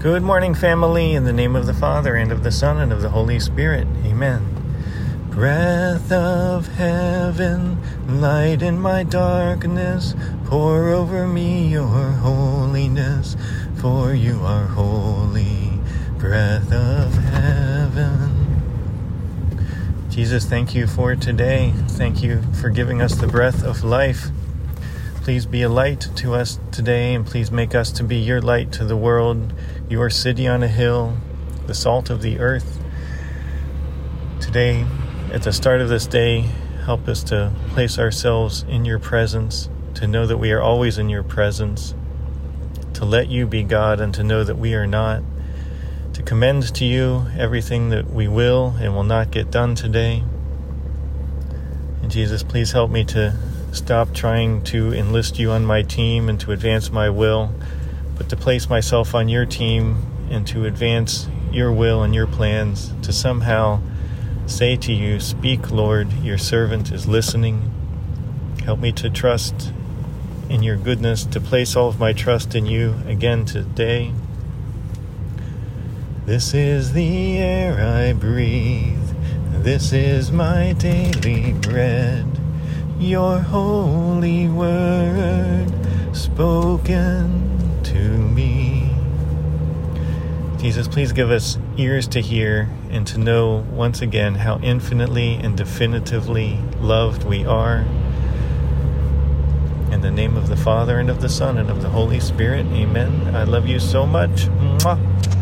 Good morning, family, in the name of the Father, and of the Son, and of the Holy Spirit. Amen. Breath of heaven, light in my darkness, pour over me your holiness, for you are holy. Breath of heaven. Jesus, thank you for today. Thank you for giving us the breath of life. Please be a light to us today, and please make us to be your light to the world, your city on a hill, the salt of the earth. Today, at the start of this day, help us to place ourselves in your presence, to know that we are always in your presence, to let you be God and to know that we are not, to commend to you everything that we will and will not get done today. And Jesus, please help me to stop trying to enlist you on my team and to advance my will, but to place myself on your team and to advance your will and your plans, to somehow say to you, Speak, Lord, your servant is listening. Help me to trust in your goodness, to place all of my trust in you again today. This is the air I breathe. This is my daily bread. Your holy word spoken to me. Jesus, please give us ears to hear and to know once again how infinitely and definitively loved we are. In the name of the Father, and of the Son, and of the Holy Spirit, amen. I love you so much. Mwah.